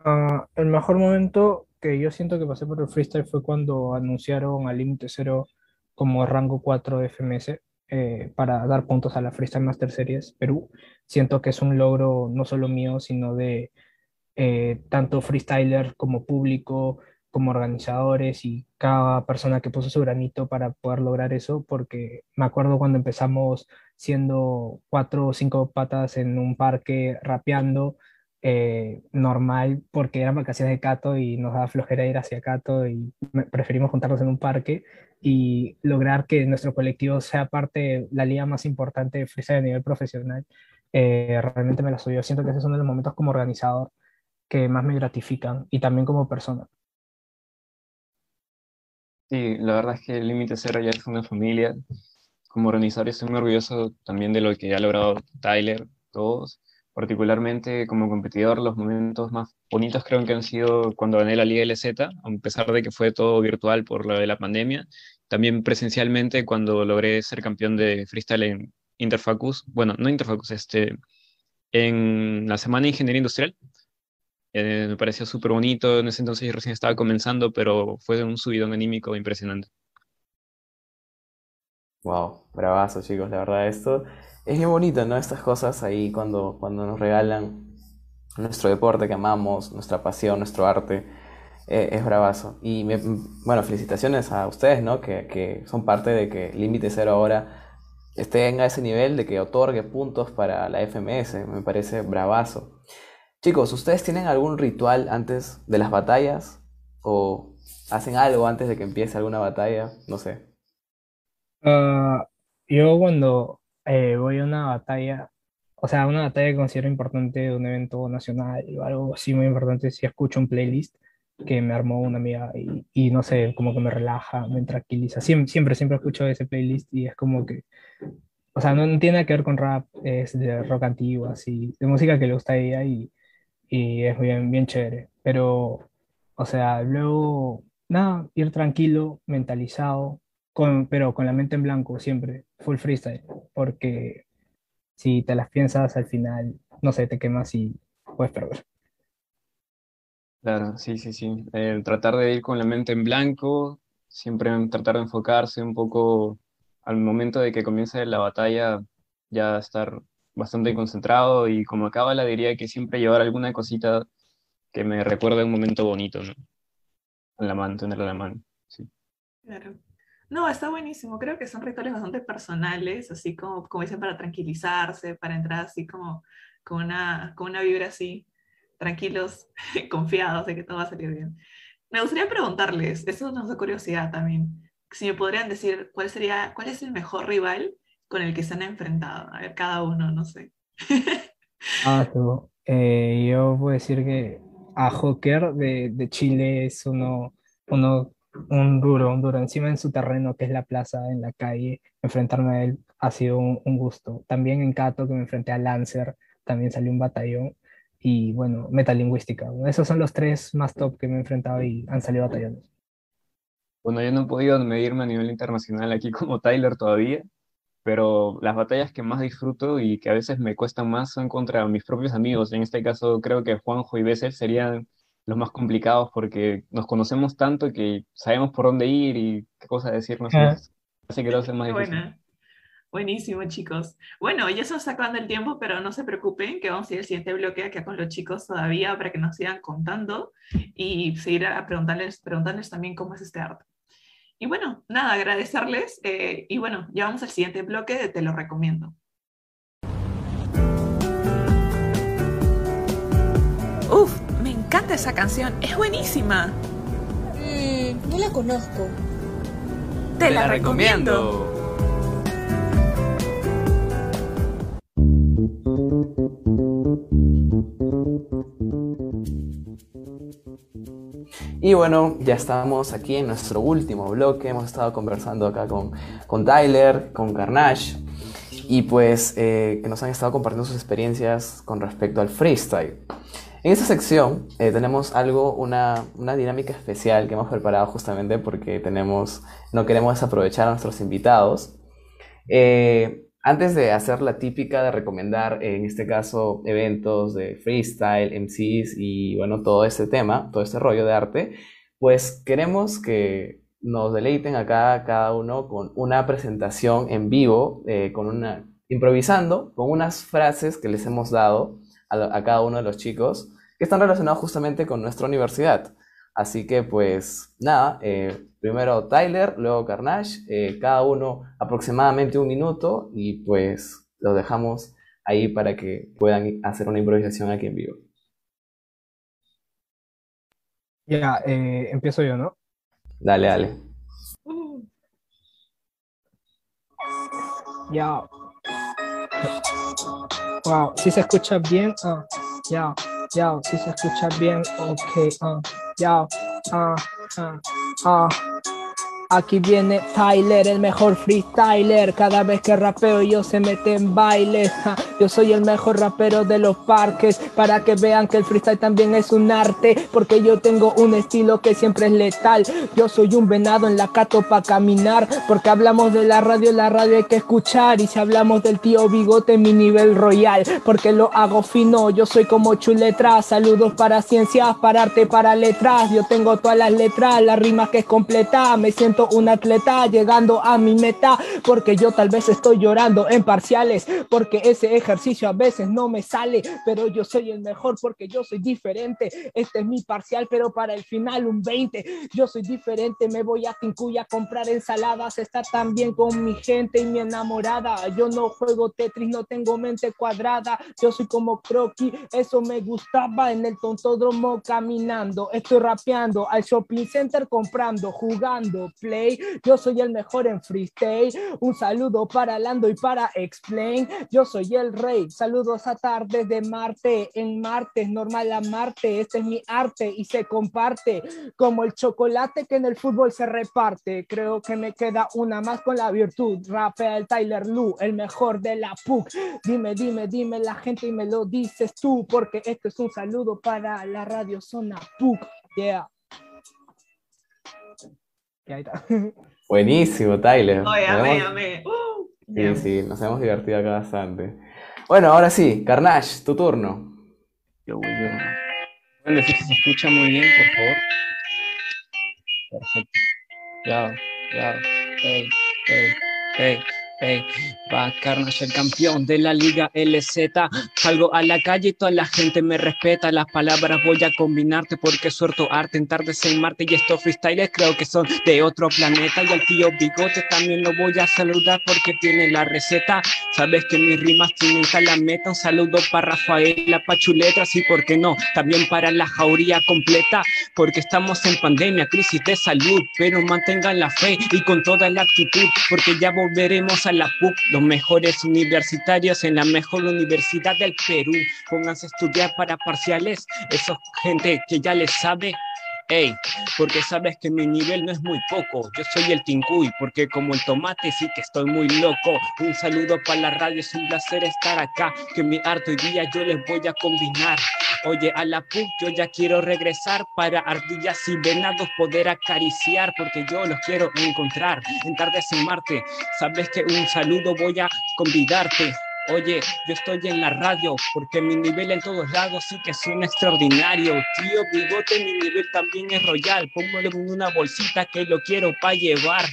Uh, el mejor momento que yo siento que pasé por el freestyle fue cuando anunciaron al Límite Cero como rango 4 de FMS eh, para dar puntos a la Freestyle Master Series Perú. Siento que es un logro no solo mío, sino de eh, tanto freestylers como público, como organizadores y cada persona que puso su granito para poder lograr eso, porque me acuerdo cuando empezamos siendo cuatro o cinco patas en un parque rapeando eh, normal porque eran vacaciones de Cato y nos daba flojera ir hacia Cato y preferimos juntarnos en un parque y lograr que nuestro colectivo sea parte de la liga más importante de freestyle a nivel profesional, eh, realmente me la subió. Siento que ese es uno de los momentos como organizador que más me gratifican y también como persona. Sí, la verdad es que el Límite Cero ya es una familia. Como organizador estoy muy orgulloso también de lo que ha logrado Tyler, todos particularmente como competidor, los momentos más bonitos creo que han sido cuando gané la Liga LZ, a pesar de que fue todo virtual por lo de la pandemia. También presencialmente cuando logré ser campeón de freestyle en Interfacus, bueno, no Interfacus, este, en la Semana de Ingeniería Industrial. Eh, me pareció súper bonito, en ese entonces yo recién estaba comenzando, pero fue un subidón anímico impresionante. Wow, bravazo chicos, la verdad esto es bien bonito, ¿no? Estas cosas ahí cuando, cuando nos regalan nuestro deporte que amamos, nuestra pasión, nuestro arte, eh, es bravazo. Y bueno, felicitaciones a ustedes, ¿no? Que, que son parte de que Límite Cero ahora esté a ese nivel de que otorgue puntos para la FMS. Me parece bravazo. Chicos, ¿ustedes tienen algún ritual antes de las batallas? ¿O hacen algo antes de que empiece alguna batalla? No sé. Ah, yo cuando eh, voy a una batalla, o sea, una batalla que considero importante de un evento nacional o algo así muy importante, si escucho un playlist que me armó una amiga y, y no sé, como que me relaja, me tranquiliza. Siempre, siempre, siempre escucho ese playlist y es como que, o sea, no, no tiene nada que ver con rap, es de rock antiguo, así, de música que le gusta a ella y, y es bien, bien chévere. Pero, o sea, luego, nada, ir tranquilo, mentalizado, con, pero con la mente en blanco siempre, full freestyle, porque si te las piensas al final, no sé, te quemas y puedes perder. Claro, sí, sí, sí. El tratar de ir con la mente en blanco, siempre tratar de enfocarse un poco al momento de que comience la batalla, ya estar bastante concentrado y como acaba la diría que siempre llevar alguna cosita que me recuerde un momento bonito, ¿no? En la mano, tenerla en la mano, sí. Claro. No, está buenísimo. Creo que son rituales bastante personales, así como, como dicen, para tranquilizarse, para entrar así como con una, con una vibra así, tranquilos, confiados de que todo va a salir bien. Me gustaría preguntarles, eso nos da curiosidad también, si me podrían decir cuál sería, cuál es el mejor rival con el que se han enfrentado. A ver, cada uno, no sé. Ah, tú. Eh, yo puedo decir que a Joker de, de Chile es uno, uno, un duro, un duro. Encima en su terreno, que es la plaza, en la calle, enfrentarme a él ha sido un, gusto. También en Cato, que me enfrenté a Lancer, también salió un batallón. Y bueno, metalingüística. Esos son los tres más top que me he enfrentado y han salido batallones. Bueno, yo no he podido medirme a nivel internacional aquí como Tyler todavía, pero las batallas que más disfruto y que a veces me cuestan más son contra mis propios amigos. En este caso creo que Juanjo y Bessel serían los más complicados porque nos conocemos tanto que sabemos por dónde ir y qué cosas decirnos. Ah. Así que lo hace más difícil. buena. Buenísimo, chicos. Bueno, ya se nos está acabando el tiempo, pero no se preocupen, que vamos a ir al siguiente bloque acá con los chicos todavía para que nos sigan contando y seguir a preguntarles, preguntarles también cómo es este arte. Y bueno, nada, agradecerles. eh, y bueno, ya vamos al siguiente bloque de Te lo recomiendo. Uf, esa canción, es buenísima. Mmm, no la conozco. Te, la, recomiendo. Y bueno, ya estamos aquí en nuestro último bloque. Hemos estado conversando acá con, con Tyler, con Carnage, y pues eh, que nos han estado compartiendo sus experiencias con respecto al freestyle. En esta sección eh, tenemos algo, una, una dinámica especial que hemos preparado justamente porque tenemos, no queremos desaprovechar a nuestros invitados. Eh, antes de hacer la típica de recomendar, en este caso, eventos de freestyle, MCs y bueno, todo este tema, todo este rollo de arte, pues queremos que nos deleiten acá cada uno con una presentación en vivo, eh, con una, improvisando, con unas frases que les hemos dado a, lo- a cada uno de los chicos que están relacionados justamente con nuestra universidad. Así que pues nada, eh, primero Tyler, luego Carnage, eh, cada uno aproximadamente un minuto y pues los dejamos ahí para que puedan hacer una improvisación aquí en vivo. Ya, eh, empiezo yo, ¿no? Dale, dale. Ya. Wow, si se escucha bien, ah, ya, ya, si se escucha bien, ok, ah, ya, ah, ah, ah. Aquí viene Tyler, el mejor freestyler. Cada vez que rapeo yo se mete en baile. ja. Yo soy el mejor rapero de los parques. Para que vean que el freestyle también es un arte. Porque yo tengo un estilo que siempre es letal. Yo soy un venado en la cato para caminar. Porque hablamos de la radio, la radio hay que escuchar. Y si hablamos del tío Bigote, mi nivel royal. Porque lo hago fino, yo soy como chuletras. Saludos para ciencias, para arte, para letras. Yo tengo todas las letras, las rimas que es completa. Me siento un atleta llegando a mi meta. Porque yo tal vez estoy llorando en parciales. Porque ese ejercicio a veces no me sale. Pero yo soy el mejor porque yo soy diferente. Este es mi parcial, pero para el final un 20. Yo soy diferente, me voy a Tincuya a comprar ensaladas, estar también con mi gente y mi enamorada. Yo no juego Tetris, no tengo mente cuadrada. Yo soy como Croqui, eso me gustaba en el tontódromo caminando. Estoy rapeando al shopping center comprando, jugando, play. Yo soy el mejor en freestyle. Un saludo para Lando y para Explain. Yo soy el rey. Saludos a tardes de Marte. En Marte es normal amarte. Este es mi arte y se comparte como el chocolate que en el fútbol se reparte. Creo que me queda una más con la virtud. Rafael Tyler Lu, el mejor de la PUC. Dime, dime, dime la gente y me lo dices tú, porque esto es un saludo para la radio zona PUC. Yeah. Y ahí está. Buenísimo, Tyler. Oye, amé, amé. Uh, Sí, sí, nos hemos divertido acá bastante. Bueno, ahora sí, Carnage, tu turno. Yo voy yo. Si se escucha muy bien, por favor. Perfecto. Ya, ya. Ey, ey, ey, ey. Va Carnage, el campeón de la Liga LZ. Salgo a la calle y toda la gente me respeta. Las palabras voy a combinarte porque suelto arte en tardes en Marte. Y estos freestyles creo que son de otro planeta. Y al tío Bigote también lo voy a saludar porque tiene la receta. Sabes que mis rimas tienen calameta. Un saludo para Rafaela, pa' chuletras y por qué no, también para la jauría completa. Porque estamos en pandemia, crisis de salud, pero mantengan la fe y con toda la actitud, porque ya volveremos a la PUC, los mejores universitarios en la mejor universidad del Perú. Pónganse a estudiar para parciales, eso gente que ya les sabe. Ey, porque sabes que mi nivel no es muy poco. Yo soy el Tincuy, porque como el tomate sí que estoy muy loco. Un saludo para la radio, es un placer estar acá. Que mi hoy día yo les voy a combinar. Oye, a la PUC yo ya quiero regresar para ardillas y venados poder acariciar, porque yo los quiero encontrar en tardes en Marte. Sabes que un saludo voy a convidarte. Oye, yo estoy en la radio porque mi nivel en todos lados sí que suena extraordinario. Tío Bigote, mi nivel también es royal. Póngalo en una bolsita que lo quiero para llevar.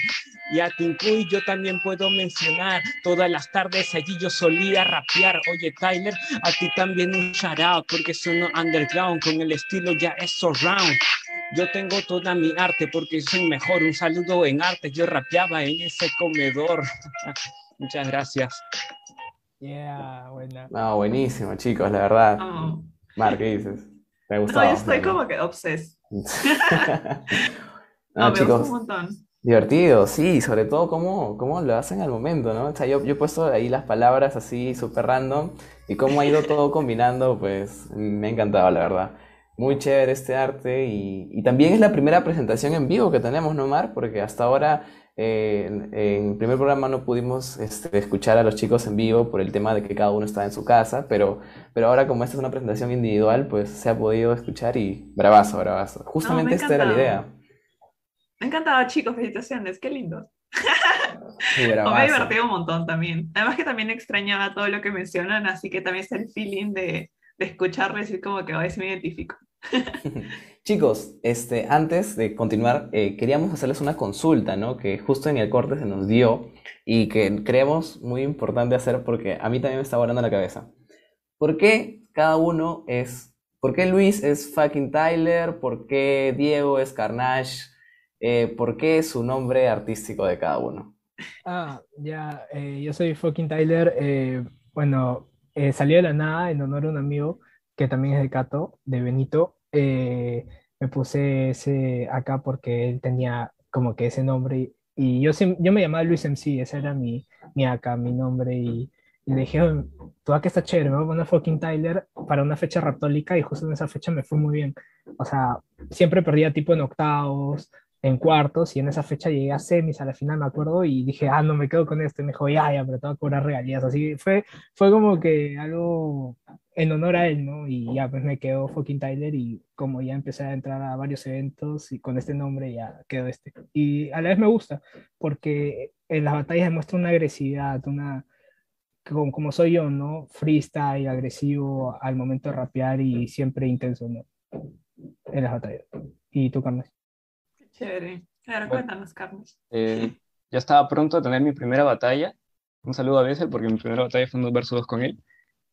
Y a Tincuy yo también puedo mencionar. Todas las tardes allí yo solía rapear. Oye, Tyler, a ti también un shout out porque sono underground con el estilo ya es surround. Yo tengo toda mi arte porque soy mejor. Un saludo en arte. Yo rapeaba en ese comedor. Muchas gracias. Yeah, buena. No, buenísimo, chicos, la verdad. Oh. Mar, ¿qué dices? ¿Te ha No, yo estoy como que obses. no, No, me gusta chicos, un montón. divertido, sí, sobre todo cómo, cómo lo hacen al momento, ¿no? O sea, yo, yo he puesto ahí las palabras así súper random y cómo ha ido todo combinando, pues me ha encantado, la verdad. Muy chévere este arte y, y también es la primera presentación en vivo que tenemos, ¿no, Mar? Porque hasta ahora eh, en, en el primer programa no pudimos este, escuchar a los chicos en vivo por el tema de que cada uno estaba en su casa, pero, pero ahora como esta es una presentación individual, pues se ha podido escuchar y bravazo, bravazo. Justamente esta era la idea. Me ha encantado, chicos, felicitaciones, qué lindo. Sí, me divertido un montón también. Además que también extrañaba todo lo que mencionan, así que también es el feeling de, de y como que a veces me identifico. Chicos, este, antes de continuar, eh, queríamos hacerles una consulta, ¿no? Que justo en el corte se nos dio y que creemos muy importante hacer porque a mí también me está volando la cabeza. ¿Por qué cada uno es, por qué Luis es fucking Tyler? ¿Por qué Diego es Carnage? Eh, ¿por qué su nombre artístico de cada uno? Ah, ya, eh, yo soy fucking Tyler. eh, bueno, eh, salió de la nada en honor a un amigo que también es de Cato, de Benito. eh, me puse ese acá porque él tenía como que ese nombre y, y yo, yo me llamaba Luis MC, ese era mi, mi acá, mi nombre y, y le dije, "Oh, tu acá está chévere, me voy a poner fucking Tyler para una fecha raptólica y justo en esa fecha me fue muy bien. O sea, siempre perdía tipo en octavos, en cuartos y en esa fecha llegué a semis a la final, me acuerdo, y dije, ah, no me quedo con esto. Y me dijo, ya, ya, pero te voy a cobrar regalías. Así fue, fue como que algo en honor a él, ¿no? Y ya, pues me quedó fucking Tyler y como ya empecé a entrar a varios eventos y con este nombre ya quedó este. Y a la vez me gusta porque en las batallas demuestra una agresividad, una como, como soy yo, ¿no? Freestyle, agresivo al momento de rapear y siempre intenso, ¿no? En las batallas. ¿Y tú, Carmen? Chévere. Claro, Bueno. cuéntanos, Carlos. Eh, ya estaba pronto a tener mi primera batalla. Un saludo a Bessel porque mi primera batalla fue un 2 versus 2 con él.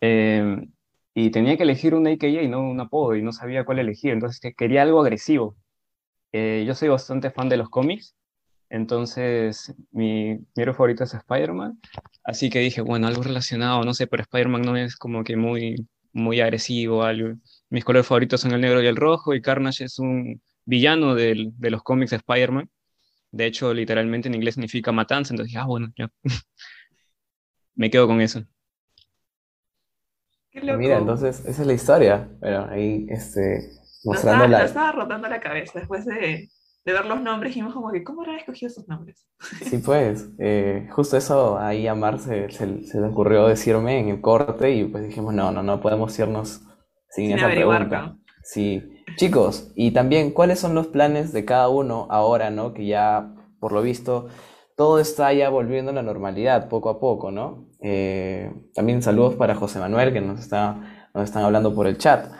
Eh, y tenía que elegir un AKA y no un apodo y no sabía cuál elegir. Entonces que- quería algo agresivo. Eh, yo soy bastante fan de los cómics. Entonces mi, mi héroe favorito es Spider-Man. Así que dije, bueno, algo relacionado, no sé, pero Spider-Man no es como que muy, muy agresivo. Algo. Mis colores favoritos son el negro y el rojo y Carnage es un villano del- de los cómics de Spider-Man. De hecho, literalmente en inglés significa matanza, entonces dije, ah, bueno, ya. Me quedo con eso. Qué Mira, loco. entonces esa es la historia. Bueno, ahí este, mostrando estaba, la... estaba rotando la cabeza después de, de ver los nombres, dijimos como que, ¿cómo habrán escogido esos nombres? Sí, pues, eh, justo eso ahí a Mar se, se- se le ocurrió decirme en el corte y pues dijimos, no, no, no podemos irnos sin Sin esa averiguar, pregunta. ¿no? Sí, chicos, y también, ¿cuáles son los planes de cada uno ahora, ¿no? Que ya, por lo visto, todo está ya volviendo a la normalidad poco a poco, ¿no? Eh, también saludos para José Manuel, que nos está, nos están hablando por el chat.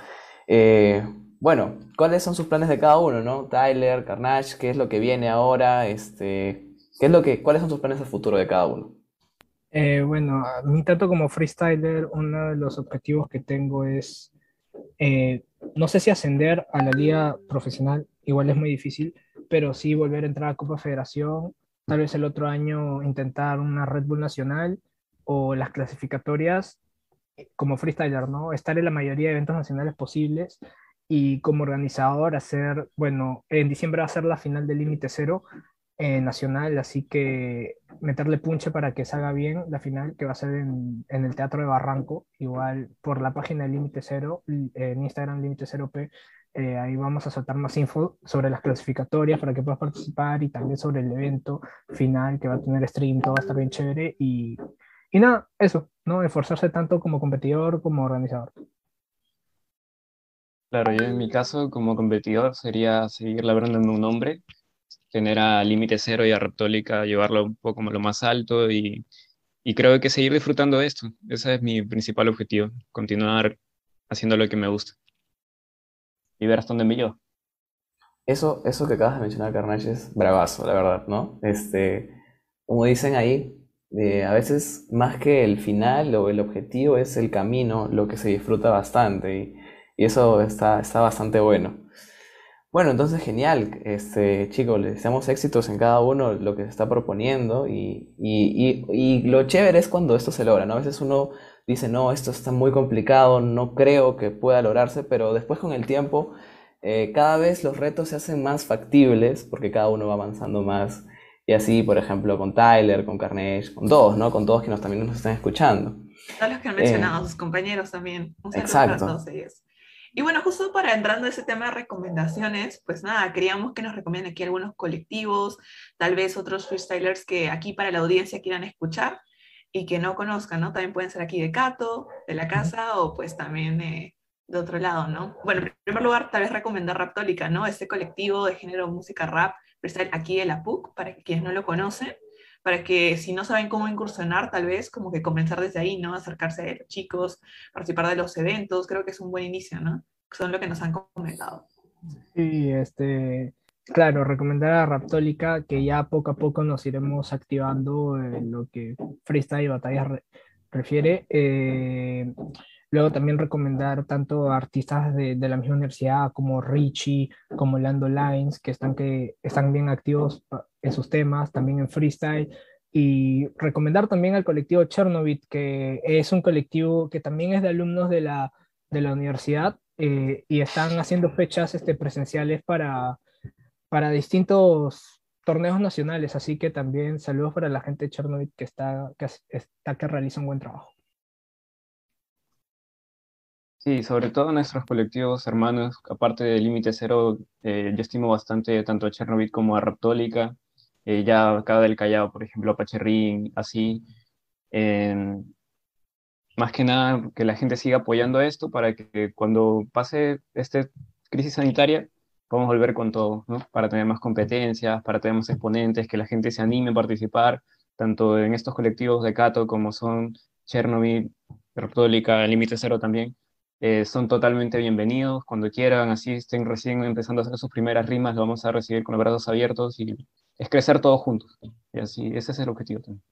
Eh, bueno, ¿cuáles son sus planes de cada uno, ¿no? Tyler, Carnage, ¿qué es lo que viene ahora? Este, ¿qué es lo que, cuáles son sus planes a futuro de cada uno? Eh, bueno, a mí tanto como freestyler, uno de los objetivos que tengo es, no sé si ascender a la liga profesional, igual es muy difícil, pero sí volver a entrar a Copa Federación, tal vez el otro año intentar una Red Bull Nacional o las clasificatorias como freestyler, ¿no? Estar en la mayoría de eventos nacionales posibles y como organizador hacer, bueno, en diciembre va a ser la final del Límite Cero eh, nacional, así que meterle punche para que salga bien la final, que va a ser en, en el Teatro de Barranco, igual por la página Límite Cero, en Instagram Límite Cero P, eh, ahí vamos a soltar más info sobre las clasificatorias para que puedas participar y también sobre el evento final que va a tener stream, todo va a estar bien chévere y, y nada, eso, ¿no? Esforzarse tanto como competidor como organizador. Claro, yo en mi caso como competidor sería seguir labrándome un nombre, tener a Límite Cero y a Reptólica, llevarlo un poco a lo más alto y, y creo que seguir disfrutando de esto. Ese es mi principal objetivo, continuar haciendo lo que me gusta y ver hasta dónde me llevo. Eso, eso que acabas de mencionar, Carnage, es bravazo, la verdad, ¿no? Este, como dicen ahí, eh, a veces más que el final o el objetivo es el camino, lo que se disfruta bastante y, y eso está, está bastante bueno. Bueno, entonces genial, este, chicos, les deseamos éxitos en cada uno lo que se está proponiendo y, y, y, y lo chévere es cuando esto se logra, ¿no? A veces uno dice, no, esto está muy complicado, no creo que pueda lograrse, pero después con el tiempo eh, cada vez los retos se hacen más factibles porque cada uno va avanzando más. Y así, por ejemplo, con Tyler, con Carnage, con todos, ¿no? Con todos que nos, también nos están escuchando. Todos los que han Eh, mencionado, sus compañeros también. Un saludo para exacto. todos ellos. Y bueno, justo para entrando a ese tema de recomendaciones, pues nada, queríamos que nos recomienden aquí algunos colectivos, tal vez otros freestylers que aquí para la audiencia quieran escuchar y que no conozcan, ¿no? También pueden ser aquí de Cato, de la casa, o pues también eh, de otro lado, ¿no? Bueno, en primer lugar, tal vez recomendar Raptólica, ¿no? Este colectivo de género música rap, freestyle aquí de la PUC, para que quienes no lo conocen, para que si no saben cómo incursionar, tal vez como que comenzar desde ahí, ¿no? Acercarse a los chicos, participar de los eventos, creo que es un buen inicio, ¿no? Son lo que nos han comentado. Y este, claro, recomendar a Raptólica que ya poco a poco nos iremos activando en lo que freestyle y batallas re- refiere. Eh, luego también recomendar tanto a artistas de, de la misma universidad como Richie, como Lando Lines, que están, que están bien activos en sus temas, también en freestyle. Y recomendar también al colectivo Chernobyl, que es un colectivo que también es de alumnos de la, de la universidad eh, y están haciendo fechas este, presenciales para, para distintos torneos nacionales. Así que también saludos para la gente de Chernobyl que está, que, está, que realiza un buen trabajo. Sí, sobre todo nuestros colectivos hermanos, aparte de Límite Cero, eh, yo estimo bastante tanto a Chernobyl como a Raptólica, eh, ya acá del Callao, por ejemplo, Pacherrín, así. en- más que nada, que la gente siga apoyando esto para que cuando pase esta crisis sanitaria, podamos volver con todo, ¿no? Para tener más competencias, para tener más exponentes, que la gente se anime a participar, tanto en estos colectivos de Cato como son Chernobyl, Raptólica, Límite Cero también eh, son totalmente bienvenidos cuando quieran, así estén recién empezando a hacer sus primeras rimas, lo vamos a recibir con los brazos abiertos y es crecer todos juntos. Y así, ese es el objetivo también.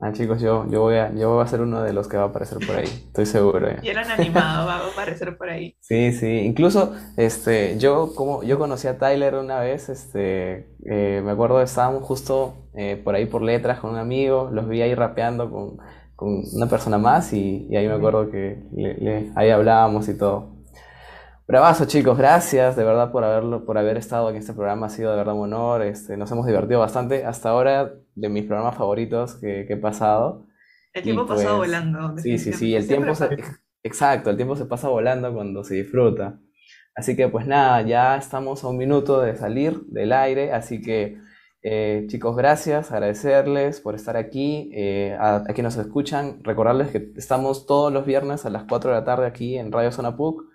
Ah, chicos, yo, yo voy a, yo voy a ser uno de los que va a aparecer por ahí, estoy seguro. ya. Y eran animados, va a aparecer por ahí. Sí, sí, incluso este, yo como yo conocí a Tyler una vez, este, eh, me acuerdo estábamos justo eh, por ahí por letras con un amigo, los vi ahí rapeando con, con una persona más y, y ahí me acuerdo que le- le- ahí hablábamos y todo. Bravazo, chicos, gracias de verdad por haberlo, por haber estado en este programa, ha sido de verdad un honor, este, nos hemos divertido bastante, hasta ahora de mis programas favoritos que, que he pasado. El tiempo pasó pues, volando, sí, sí, sí, el tiempo se, exacto, el tiempo se pasa volando cuando se disfruta. Así que pues nada, ya estamos a un minuto de salir del aire, así que eh, chicos, gracias, agradecerles por estar aquí, eh, a, a quienes nos escuchan, recordarles que estamos todos los viernes a las 4 de la tarde aquí en Radio Zona PUC,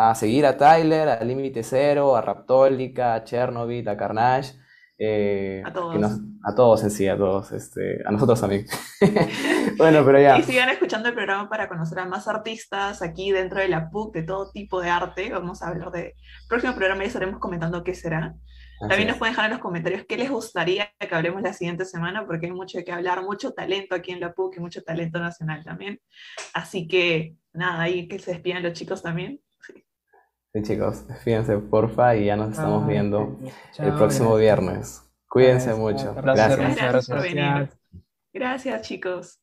a seguir a Tyler, a Límite Cero, a Raptólica, a Chernobyl, a Carnage, eh, A todos. nos- a todos en sí, a todos, este, a nosotros también. Bueno, pero ya. Y sigan escuchando el programa para conocer a más artistas aquí dentro de la PUC, de todo tipo de arte. Vamos a hablar de... El próximo programa ya estaremos comentando qué será. Así También nos es. pueden dejar en los comentarios qué les gustaría que hablemos la siguiente semana, porque hay mucho de qué hablar, mucho talento aquí en la PUC y mucho talento nacional también. Así que nada, ahí que se despidan los chicos también. Sí, chicos, fíjense, porfa, y ya nos estamos Ah, viendo el próximo gracias. viernes. Cuídense Gracias, mucho. gracias. Gracias. Gracias. Gracias, chicos.